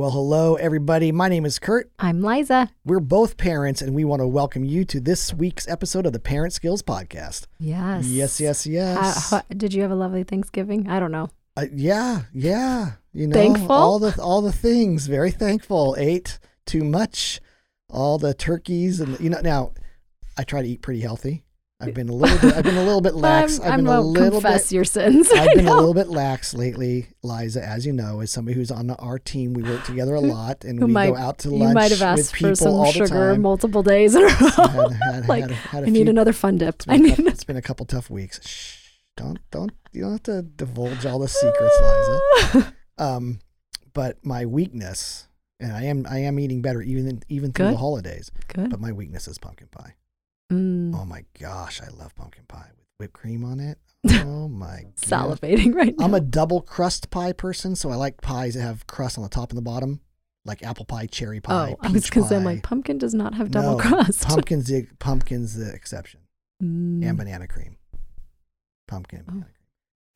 Well, hello, everybody. My name is Kurt. I'm Liza. We're both parents, and we want to welcome you to this week's episode of the Parent Skills Podcast. Yes. Yes, yes, yes. How- did you have a lovely Thanksgiving? I don't know. Uh, yeah, yeah. You know, Thankful? all the all the things. Very thankful. Ate too much. All the turkeys and you know. Now, I try to eat pretty healthy. I've been a little bit. I've been a little bit lax. I'm, I've I'm been a about to little confess bit. your sins. I've been a little bit lax lately, Liza, as you know, as somebody who's on our team. We work together a lot, and Who we might- go out to You lunch might have with asked people for some all the sugar time. multiple days in a row. Had- had- like, had a- had a I need another fun dip. It's I been, a need. couple, it's been a couple tough weeks. Shh, don't don't you don't have to divulge all the secrets, Liza. Um, but my weakness, and I am I am eating better even even through the holidays. Good. But my weakness is pumpkin pie. Mm, Oh my gosh, I love pumpkin pie with whipped cream on it. Oh my god. salivating right now. I'm a double crust pie person, so I like pies that have crust on the top and the bottom, like apple pie, cherry pie. oh, I was peach gonna say, I'm pie. like, pumpkin does not have double No, crust. Pumpkin's the pumpkin's the exception, Mm, and banana cream. Pumpkin and Oh, banana cream.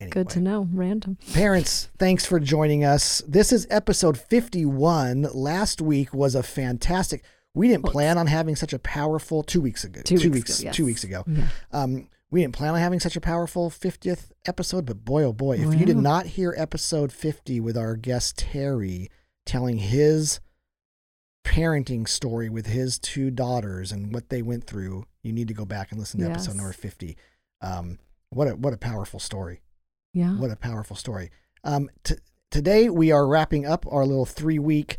Anyway. good to know. Random. Parents, thanks for joining us. This is episode 51. Last week was a fantastic. We didn't plan on having such a powerful two weeks ago. Two, weeks. ago, yes. Two weeks ago. Yeah. Um, we didn't plan on having such a powerful 50th episode, but boy, oh boy, if you did not hear episode 50 with our guest Terry telling his parenting story with his two daughters and what they went through, you need to go back and listen to episode number 50. Um, what a what a powerful story. Yeah. What a powerful story. Um, t- today, we are wrapping up our little three week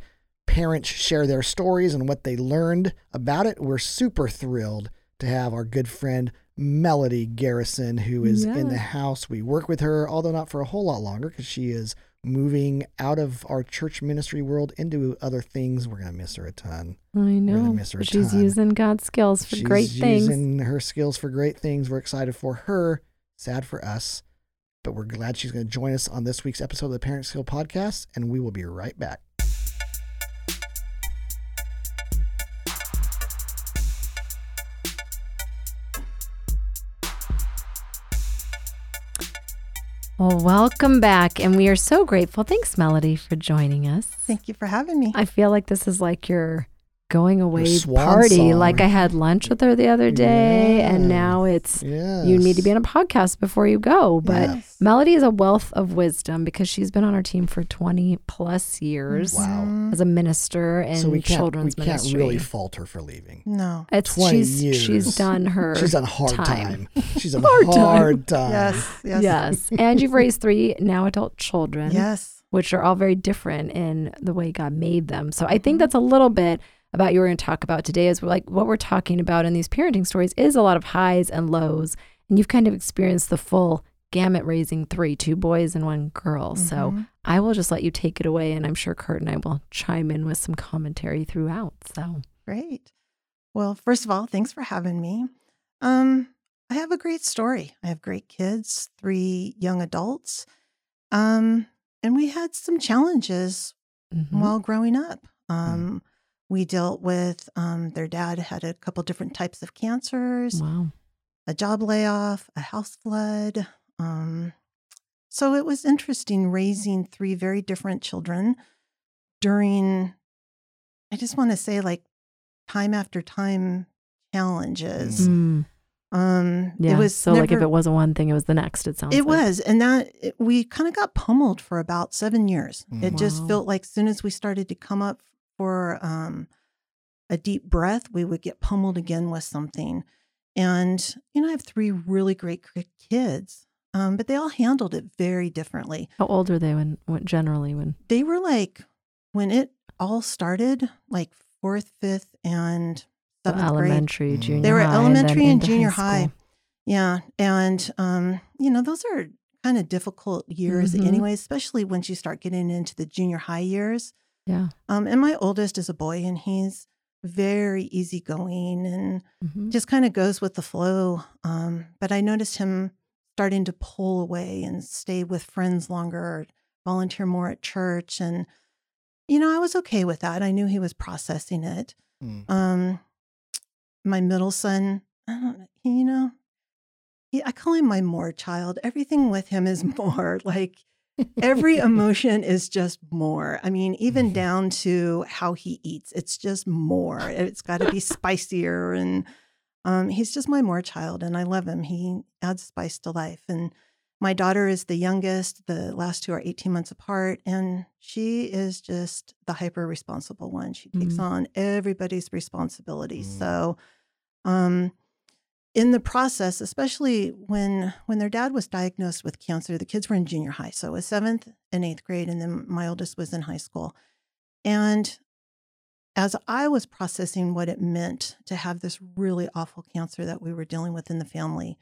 parents share their stories and what they learned about it. We're super thrilled to have our good friend Melody Garrison, who is in the house. We work with her, although not for a whole lot longer because she is moving out of our church ministry world into other things. We're going to miss her a ton. I gonna know. miss her a She's ton. using God's skills for She's great things. using her skills for great things. We're excited for her. Sad for us, but we're glad she's going to join us on this week's episode of the Parent Skill Podcast, and we will be right back. Well, welcome back. And we are so grateful. Thanks, Melody, for joining us. Thank you for having me. I feel like this is like your going away swan party. song. Like I had lunch with her the other day, and now it's Yeah, you need to be on a podcast before you go. But Yes. Melody is a wealth of wisdom because she's been on our team for 20 plus years Wow. Mm, as a minister in so we can't children's we can't really fault her for leaving. No. it's 20 she's years. she's done her She's on hard time. time. She's on Hard hard, time. time. Yes. Yes. Yes. and you've raised three now adult children. Yes. which are all very different in the way God made them. So I think that's a little bit about you we're going to talk about today is like what we're talking about in these parenting stories is a lot of highs and lows. And you've kind of experienced the full gamut raising three, two boys and one girl. So Mhm. I will just let you take it away and I'm sure Kurt and I will chime in with some commentary throughout. So Great. Well, first of all, thanks for having me. Um, I have a great story. I have great kids, three young adults. Um, and we had some challenges mhm. while growing up. Um, we dealt with um, their dad had a couple different types of cancers. wow. a job layoff, a house flood. Um, so it was interesting raising three very different children during, I just want to say, like time after time challenges. Mm. Um, Yeah. it was so like if it wasn't one thing, it was the next, it sounds it like. was, and that it, we kind of got pummeled for about seven years. It just felt like as soon as we started to come up for um, a deep breath, we would get pummeled again with something. And you know, I have three really great kids, um, but they all handled it very differently. How old are they when, when generally when? They were like when it all started, like fourth, fifth, and So seventh grade. elementary, Mhm. junior They were high, and elementary and into junior school. high. Yeah. And, um, you know, those are kind of difficult years Mhm. anyway, especially once you start getting into the junior high years. Yeah. Um, and my oldest is a boy and he's very easygoing and Mhm. just kind of goes with the flow. Um, but I noticed him starting to pull away and stay with friends longer, or volunteer more at church. And, you know, I was okay with that. I knew he was processing it. Mm. Um, my middle son, I don't know, you know, he, I call him my more child. Everything with him is more like every emotion is just more. I mean, even Mhm. down to how he eats, it's just more. It's got to be spicier. And um, he's just my more child, and I love him. He adds spice to life. And my daughter is the youngest. The last two are 18 months apart, and she is just the hyper responsible one. She takes Mm. on everybody's responsibility. Mm. So, um, in the process, especially when when their dad was diagnosed with cancer, the kids were in junior high, so it was seventh and eighth grade, and then my oldest was in high school. And as I was processing what it meant to have this really awful cancer that we were dealing with in the family,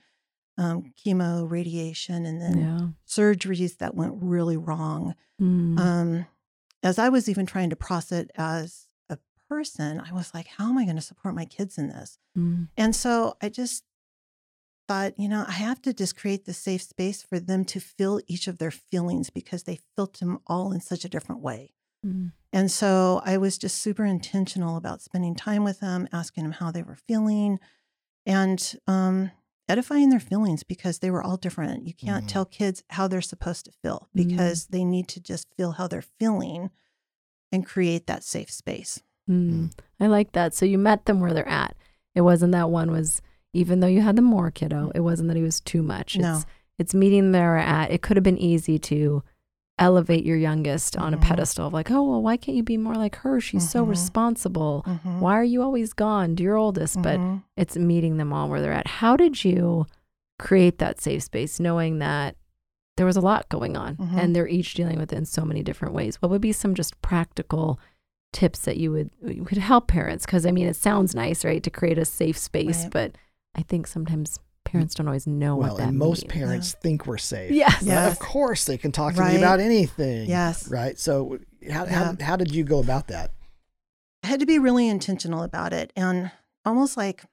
um, chemo, radiation, and then Yeah. surgeries that went really wrong. Mm. Um, as I was even trying to process it as person, I was like, how am I going to support my kids in this? Mm. And so I just thought, you know, I have to just create the safe space for them to feel each of their feelings because they felt them all in such a different way. Mm. And so I was just super intentional about spending time with them, asking them how they were feeling, and um, edifying their feelings because they were all different. You can't Mhm. tell kids how they're supposed to feel Mhm. because they need to just feel how they're feeling and create that safe space. Mm. I like that. So you met them where they're at. It wasn't that one was even though you had the more kiddo, it wasn't that he was too much. No. It's it's meeting them where they're at. It could have been easy to elevate your youngest on a Mhm. pedestal of like, oh well, why can't you be more like her? She's so Mhm. responsible. Mhm. Why are you always gone to your oldest? But Mhm. it's meeting them all where they're at. How did you create that safe space knowing that there was a lot going on Mhm. and they're each dealing with it in so many different ways? What would be some just practical tips that you would you could help parents? Because I mean, it sounds nice, right, to create a safe space, Right. but I think sometimes parents don't always know well, what that and most means. parents think we're safe. Yes. Yes. Of course, they can talk to Right. me about anything. Yes. Right. So, how, Yeah. how, how did you go about that? I had to be really intentional about it and almost like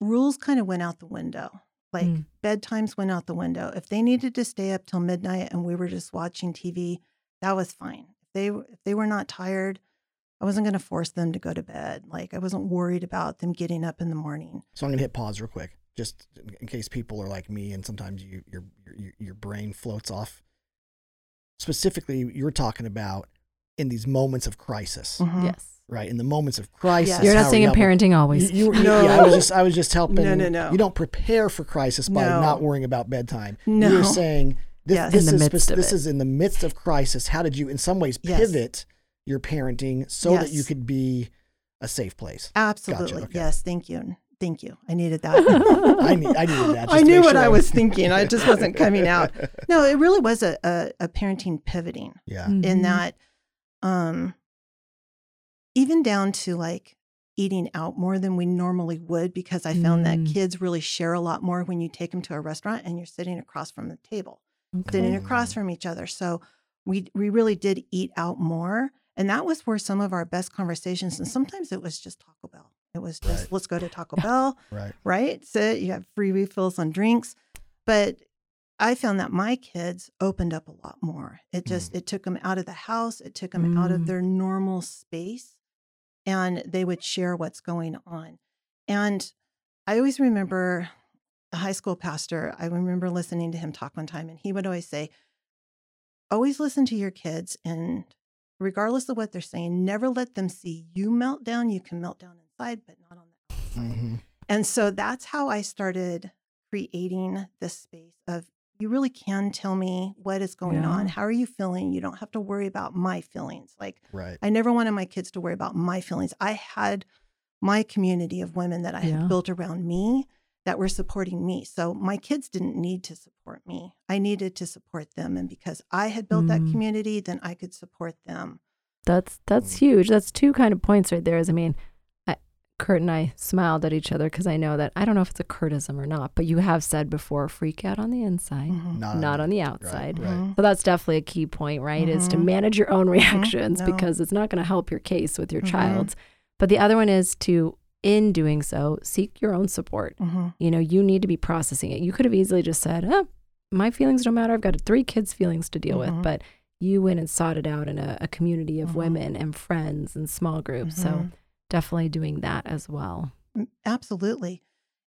rules kind of went out the window. Like Mm. bedtimes went out the window. If they needed to stay up till midnight and we were just watching TV, that was fine. If they if they were not tired, I wasn't going to force them to go to bed. Like I wasn't worried about them getting up in the morning. So, I'm going to hit pause real quick, just in- in case people are like me and sometimes you, your, your, your brain floats off. Specifically, you're talking about in these moments of crisis, Mhm. Yes. right? In the moments of crisis. Yes. You're not saying in parenting always. You, you, No. yeah, I was just I was just helping. No, no, no. You don't prepare for crisis by No. not worrying about bedtime. No. You're saying this, Yes. this In the is midst spec- of this it. is in the midst of crisis. How did you, in some ways, Yes. Pivot your parenting so that you could be a safe place? Absolutely. okay. Yes, thank you. Thank you. I needed that. I need I needed that. I knew what sure I was thinking. I just wasn't coming out. No, it really was a, a, a parenting pivoting. yeah. in Mhm. that um even down to like eating out more than we normally would because I found that Mm. kids really share a lot more when you take them to a restaurant and you're sitting across from the table, sitting across from each other. So we we really did eat out more, and that was where some of our best conversations. And sometimes it was just Taco Bell. It was just Right. let's go to Taco Bell, Right. right? Sit, you have free refills on drinks, but I found that my kids opened up a lot more. It just it took them out of the house, it took them out of Mm. their normal space, and they would share what's going on. And I always remember a high school pastor. I remember listening to him talk one time, and he would always say, "Always listen to your kids, and regardless of what they're saying, never let them see you melt down. You can melt down inside, but not on the outside." hmm And so that's how I started creating this space of you really can tell me what is going Yeah. on. How are you feeling? You don't have to worry about my feelings. Like Right. I never wanted my kids to worry about my feelings. I had my community of women that I Yeah. had built around me that were supporting me. So my kids didn't need to support me. I needed to support them. And because I had built that Mm. community, then I could support them. That's that's Mm. huge. That's two kind of points right there. Is I mean, I, Kurt and I smiled at each other because I know that I don't know if it's a Kurtism or not, but you have said before, freak out on the inside, Mhm. Not, not on the outside. Right. Mhm. So that's definitely a key point, right? Is to Mhm. manage your own reactions No. because it's not going to help your case with your child's. But the other one is to, in doing so, seek your own support. Mhm. You know, you need to be processing it. You could have easily just said, oh, my feelings don't matter. I've got three kids' feelings to deal with. Mhm. But you went and sought it out in a, a community of Mhm. women and friends and small groups. So Mhm. definitely doing that as well. Mm, Absolutely.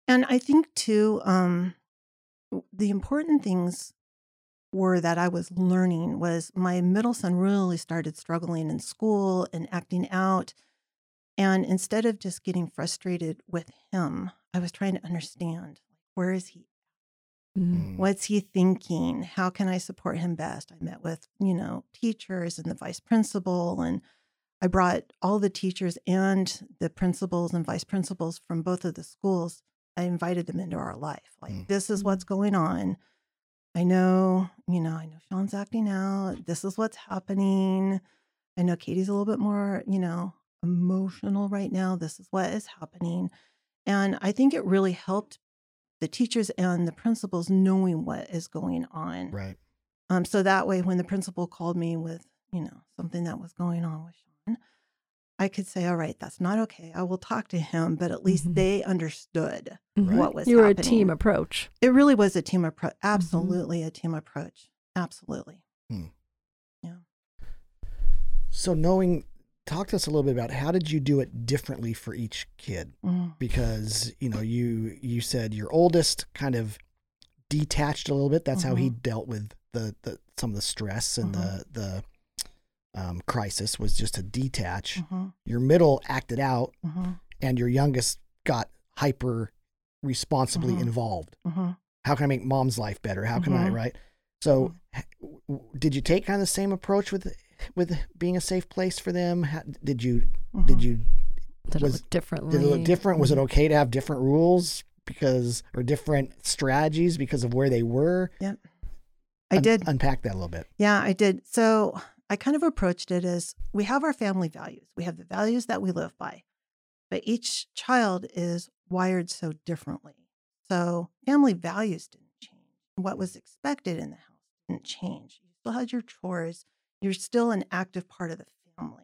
And I think too, um, the important things were that I was learning was my middle son really started struggling in school and acting out. And instead of just getting frustrated with him, I was trying to understand where is he? Mm. What's he thinking? How can I support him best? I met with, you know, teachers and the vice principal and I brought all the teachers and the principals and vice principals from both of the schools. I invited them into our life. Like, Mm. this is what's going on. I know, you know, I know Sean's acting out. This is what's happening. I know Katie's a little bit more, you know, emotional right now. This is what is happening. And I think it really helped the teachers and the principals knowing what is going on. Right. Um, so that way, when the principal called me with, you know, something that was going on with Sean, I could say, all right, that's not okay. I will talk to him, but at least Mhm. they understood Mhm. what was You were a team approach. It really was a team approach. Absolutely a team approach. Absolutely. Yeah. So knowing, talk to us a little bit about how did you do it differently for each kid? Mm. Because you know you you said your oldest kind of detached a little bit. That's how he dealt with the, the some of the stress and the the um, crisis was just to detach. Mhm. Your middle acted out, Mhm. and your youngest got hyper responsibly Mhm. involved. How can I make mom's life better? How can I right? So, h- w- w- did you take kind of the same approach with with being a safe place for them? How, did you Mhm. did you Did it Was- look differently? did it look different? Was it Mm-hmm. okay to have different rules because or different strategies because of where they were? Yeah, I Un- did. unpack that a little bit. Yeah, I did. So I kind of approached it as we have our family values. We have the values that we live by, but each child is wired so differently. So family values didn't change. What was expected in the house didn't change. You still had your chores. You're still an active part of the family.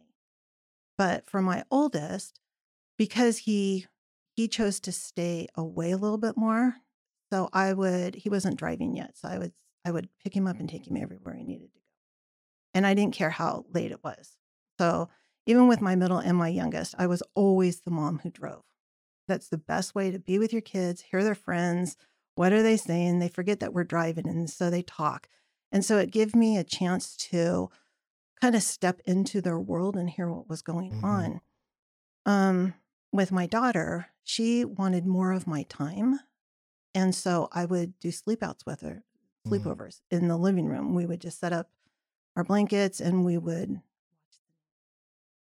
But for my oldest, because he he chose to stay away a little bit more, so I would he wasn't driving yet, so I would I would pick him up and take him everywhere he needed to go. And I didn't care how late it was. So even with my middle and my youngest, I was always the mom who drove. That's the best way to be with your kids, hear their friends. What are they saying? They forget that we're driving, and so they talk. And so it gave me a chance to kind of step into their world and hear what was going Mhm. on. Um, with my daughter, she wanted more of my time. And so I would do sleepouts with her, Mhm. sleepovers in the living room. We would just set up our blankets and we would,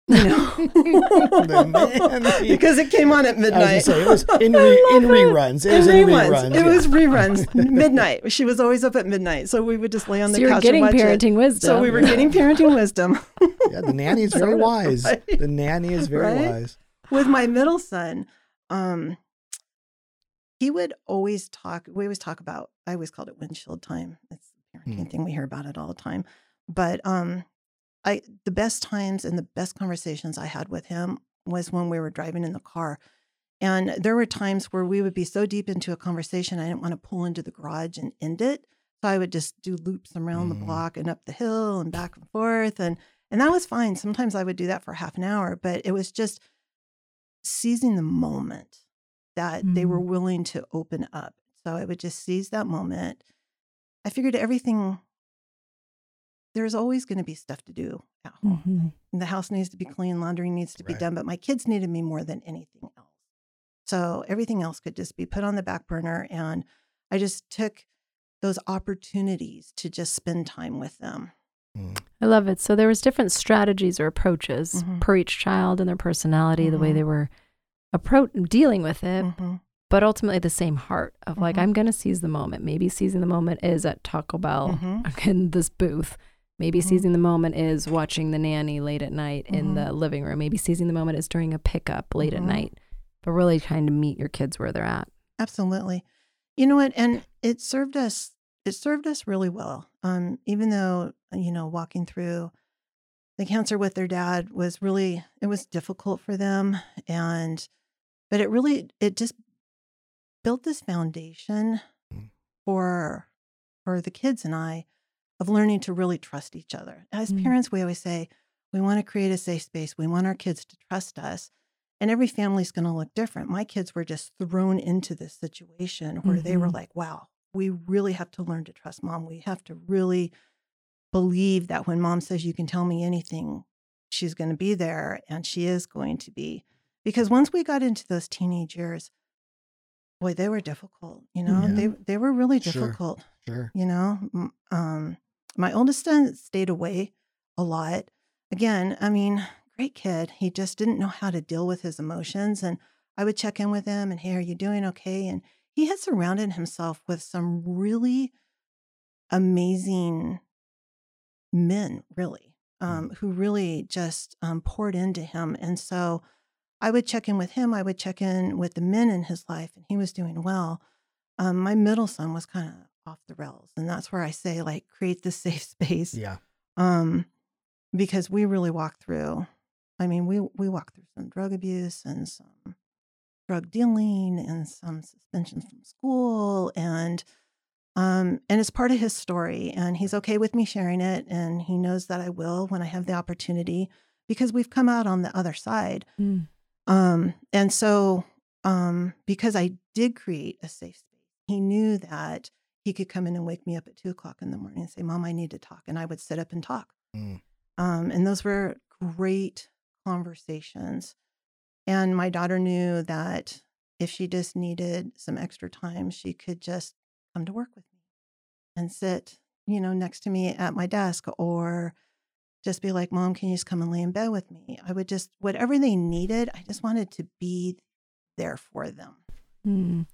you know, because it came on at I was midnight. gonna say it was in re, in reruns. It was in reruns. It was yeah. reruns. midnight. She was always up at midnight, so we would just lay on the so you were couch getting and watch it. parenting wisdom. So we were getting parenting wisdom. Yeah, the nanny is very wise. right? The nanny is very Right? wise. with my middle son, um, he would always talk. We always talk about. I always called it windshield time. It's a parenting Hmm. thing. We hear about it all the time. But um, I the best times and the best conversations I had with him was when we were driving in the car. And there were times where we would be so deep into a conversation, I didn't want to pull into the garage and end it. So I would just do loops around the Mm. block and up the hill and back and forth. And and that was fine. Sometimes I would do that for half an hour, but it was just seizing the moment that they were Mhm. willing to open up. So I would just seize that moment. I figured everything, there's always going to be stuff to do at home. Mhm. And the house needs to be clean, laundry needs to be Right. done, but my kids needed me more than anything else. So everything else could just be put on the back burner. And I just took those opportunities to just spend time with them. Mm. I love it. So there was different strategies or approaches Mhm. per each child and their personality, the way Mhm. they were appro- dealing with it, Mhm. but ultimately the same heart of like, Mhm. I'm going to seize the moment. Maybe seizing the moment is at Taco Bell Mhm. in this booth. Maybe Mhm. seizing the moment is watching the nanny late at night in Mhm. the living room. Maybe seizing the moment is during a pickup late Mhm. at night, but really trying to meet your kids where they're at. Absolutely. You know what? And it served us. It served us really well. Um, even though you know, walking through the cancer with their dad was really it was difficult for them, and but it really it just built this foundation Mm. for for the kids and I of learning to really trust each other. As Mm. parents, we always say we want to create a safe space. We want our kids to trust us. And every family is going to look different. My kids were just thrown into this situation where they were Mhm. like, wow, we really have to learn to trust mom. We have to really believe that when mom says you can tell me anything, she's going to be there and she is going to be. Because once we got into those teenage years, boy, they were difficult. You know, Yeah. they they were really difficult. Sure. You know, um, my oldest son stayed away a lot. Again, I mean, great kid. He just didn't know how to deal with his emotions, and I would check in with him and, hey, are you doing okay? And he had surrounded himself with some really amazing men, really, um, who really just um, poured into him. And so I would check in with him. I would check in with the men in his life, and he was doing well. Um, my middle son was kind of off the rails, and that's where I say, like, create this safe space Yeah. um, because we really walk through. I mean, we we walked through some drug abuse and some drug dealing and some suspensions from school, and um, and it's part of his story. And he's okay with me sharing it, and he knows that I will when I have the opportunity because we've come out on the other side. Mm. Um, and so, um, because I did create a safe space, he knew that he could come in and wake me up at two o'clock in the morning and say, Mom, I need to talk. And I would sit up and talk. Mm. Um, and those were great conversations. And my daughter knew that if she just needed some extra time, she could just come to work with me and sit, you know, next to me at my desk or just be like, Mom, can you just come and lay in bed with me? I would just, whatever they needed, I just wanted to be there for them. Mm.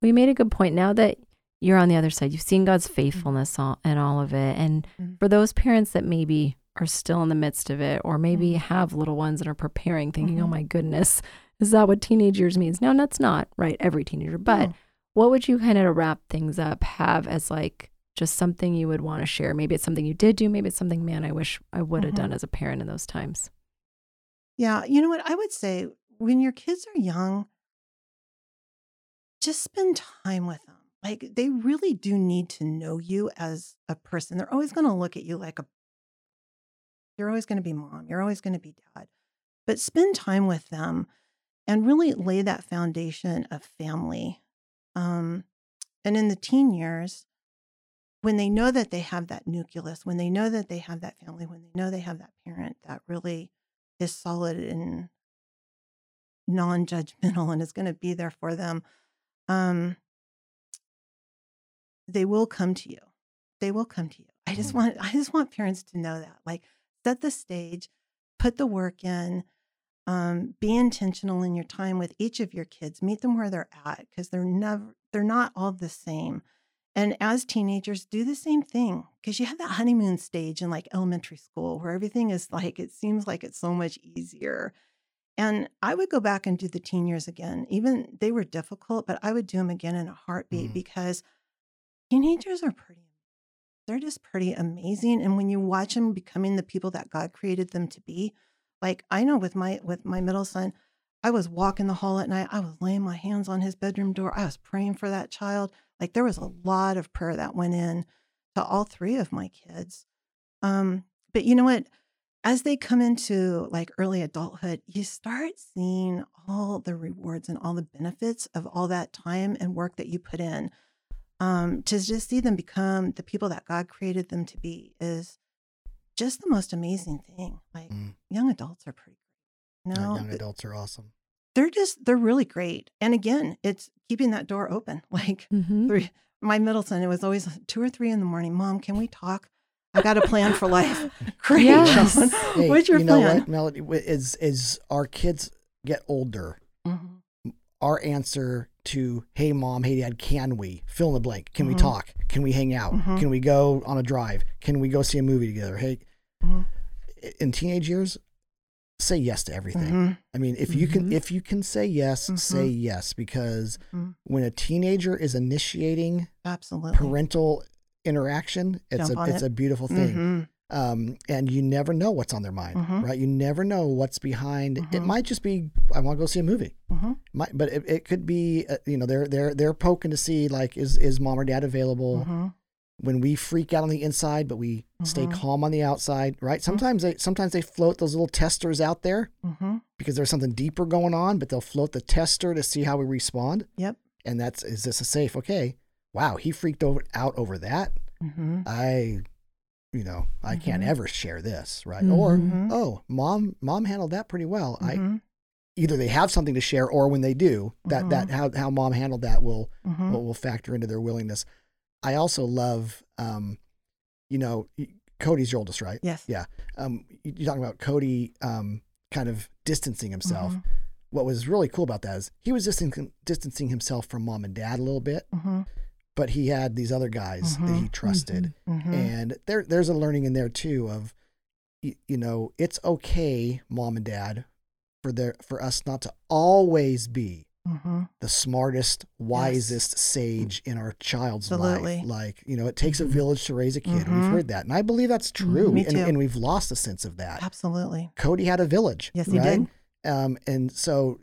Well, you made a good point. Now that you're on the other side, you've seen God's faithfulness all, and all of it. And Mhm. for those parents that maybe are still in the midst of it, or maybe Mhm. have little ones that are preparing, thinking, "Oh Mhm. my goodness, is that what teenage years means?" No, that's not right. Every teenager, but No. what would you kind of to wrap things up have as like just something you would want to share? Maybe it's something you did do. Maybe it's something, man, I wish I would have Mhm. done as a parent in those times. Yeah, you know what? I would say when your kids are young, just spend time with them. Like they really do need to know you as a person. They're always going to look at you like a you're always going to be mom, you're always going to be dad. But spend time with them and really lay that foundation of family. Um, and in the teen years, when they know that they have that nucleus, when they know that they have that family, when they know they have that parent that really is solid and non-judgmental and is going to be there for them um they will come to you they will come to you i just Mm. want i just want parents to know that like set the stage put the work in um, be intentional in your time with each of your kids meet them where they're at because they're never they're not all the same and as teenagers do the same thing because you have that honeymoon stage in like elementary school where everything is like it seems like it's so much easier and I would go back and do the teen years again. Even they were difficult, but I would do them again in a heartbeat Mhm. because teenagers are pretty, they're just pretty amazing. And when you watch them becoming the people that God created them to be, like I know with my with my middle son, I was walking the hall at night. I was laying my hands on his bedroom door. I was praying for that child. Like there was a lot of prayer that went in to all three of my kids. Um, but you know what? as they come into like early adulthood, you start seeing all the rewards and all the benefits of all that time and work that you put in. Um, to just see them become the people that God created them to be is just the most amazing thing. Like Mm. young adults are pretty great. Yeah, No, young adults are awesome. they're just they're really great. And again, it's keeping that door open. Like Mm-hmm. three, my middle son, it was always two or three in the morning. Mom, can we talk? I got a plan for life. Great. Yes. Sean. Hey, What's your you know plan? what, Melody? Is is our kids get older? Mhm. Our answer to "Hey, mom, hey, dad, can we fill in the blank? Can we Mhm. talk? Can we hang out? Mhm. Can we go on a drive? Can we go see a movie together? Hey, Mhm. in teenage years, say yes to everything. Mhm. I mean, if you can, Mhm. if you can say yes, say Mhm. yes, because when a teenager is initiating Absolutely. parental interaction, it's Jump a it's it. a beautiful thing. Um, and you never know what's on their mind, Mhm. right? You never know what's behind. It Mhm. might just be I want to go see a movie. Mhm. Might, but it, it could be uh, you know they're they're they're poking to see like is is mom or dad available Mhm. when we freak out on the inside, but we stay Mhm. calm on the outside, right? Sometimes they sometimes they float those little testers out there because there's something deeper going on, but they'll float the tester to see how we respond. Yep. And that's is this a safe? Okay, wow, he freaked over, out over that. Mm-hmm. I, you know, I can't Mhm. ever share this, right? Or, Mhm. oh, mom, mom handled that pretty well. I Mm-hmm. either they have something to share, or when they do, that that how how mom handled that will Mm-hmm. will, will factor into their willingness. I also love, um, you know, Cody's your oldest, right? Yes. Yeah. Um, you- you're talking about Cody, um, kind of distancing himself. What was really cool about that is he was distancing distancing himself from mom and dad a little bit, Mm-hmm. But he had these other guys that he Mhm. trusted, Mm-hmm. and there there's a learning in there too of, you, you know, it's okay, mom and dad, for their for us not to always be Mm-hmm. the smartest, wisest sage in our child's Absolutely. life. Like, you know, it takes a Mhm. village to raise a kid. We've heard that. And I believe that's true. Me and, too. and we've lost a sense of that. Absolutely. Cody had a village. Yes, he right? did. Um, and so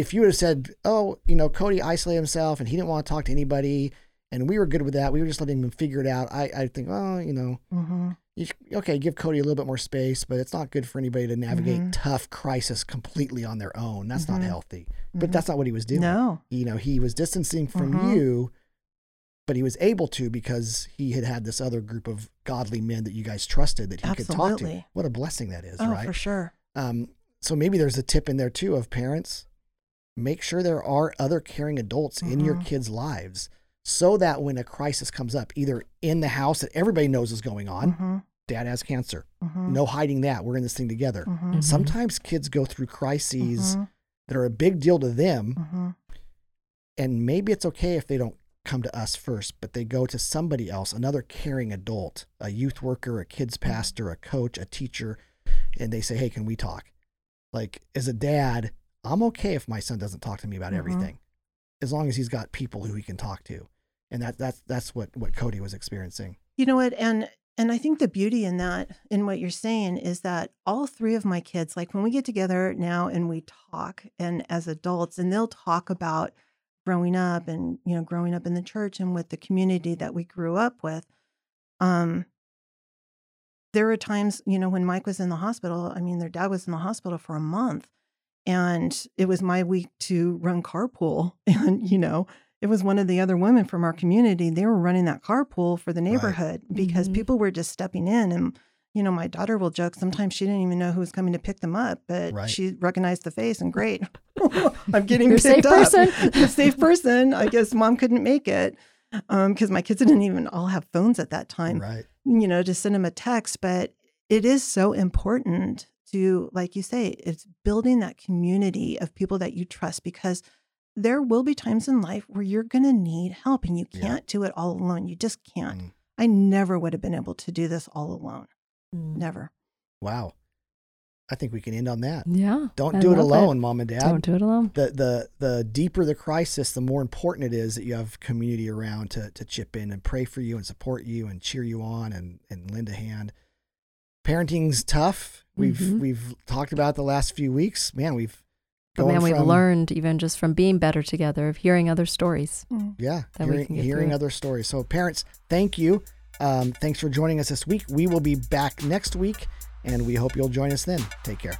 if you would have said, oh, you know, Cody isolated himself and he didn't want to talk to anybody and we were good with that, we were just letting him figure it out. I, I think, oh, you know, Mm-hmm. you, okay, give Cody a little bit more space, but it's not good for anybody to navigate Mhm. tough crisis completely on their own. That's not Mhm. healthy. But that's not what he was doing no. you know he was distancing from Mhm. you but he was able to because he had had this other group of godly men that you guys trusted that he could talk to what a blessing that is Oh, right for sure. um, so maybe there's a tip in there too of parents make sure there are other caring adults in your Mhm. kids lives so that when a crisis comes up either in the house that everybody knows is going on Mm-hmm. dad has cancer Mm-hmm. no hiding that we're in this thing together Mm-hmm. Mhm. sometimes kids go through crises Mm-hmm. that are a big deal to them Mm-hmm. and maybe it's okay if they don't come to us first, but they go to somebody else, another caring adult, a youth worker, a kids pastor, a coach, a teacher, and they say, "Hey, can we talk?" Like as a dad, I'm okay if my son doesn't talk to me about Mhm. everything, as long as he's got people who he can talk to, and that that's that's what what Cody was experiencing. You know what? And and I think the beauty in that, in what you're saying, is that all three of my kids, like when we get together now and we talk, and as adults, and they'll talk about growing up and you know growing up in the church and with the community that we grew up with. Um, there were times, you know, when Mike was in the hospital. I mean, their dad was in the hospital for a month, and it was my week to run carpool, and you know, it was one of the other women from our community. They were running that carpool for the neighborhood because Mhm. people were just stepping in. And, you know, my daughter will joke sometimes she didn't even know who was coming to pick them up, but Right. she recognized the face and great. I'm getting You're a safe up. person. Safe person. I guess mom couldn't make it because my kids didn't even all have phones at that time Right. you know, to send them a text, but it is so important to, like you say, it's building that community of people that you trust because there will be times in life where you're going to need help and you can't do it all alone. You just can't. Mm. I never would have been able to do this all alone. Mm. Never. Wow. I think we can end on that. Yeah. Don't I do it love alone, mom and dad. Don't do it alone. the the the deeper the crisis, the more important it is that you have community around to to chip in and pray for you and support you and cheer you on and and lend a hand. Parenting's tough. We've Mhm. we've talked about the last few weeks. Man, we've But man, we've from- learned even just from being better together, of hearing other stories. yeah that hearing, hearing other stories. So parents, thank you. Um, thanks for joining us this week. We will be back next week, and we hope you'll join us then. Take care.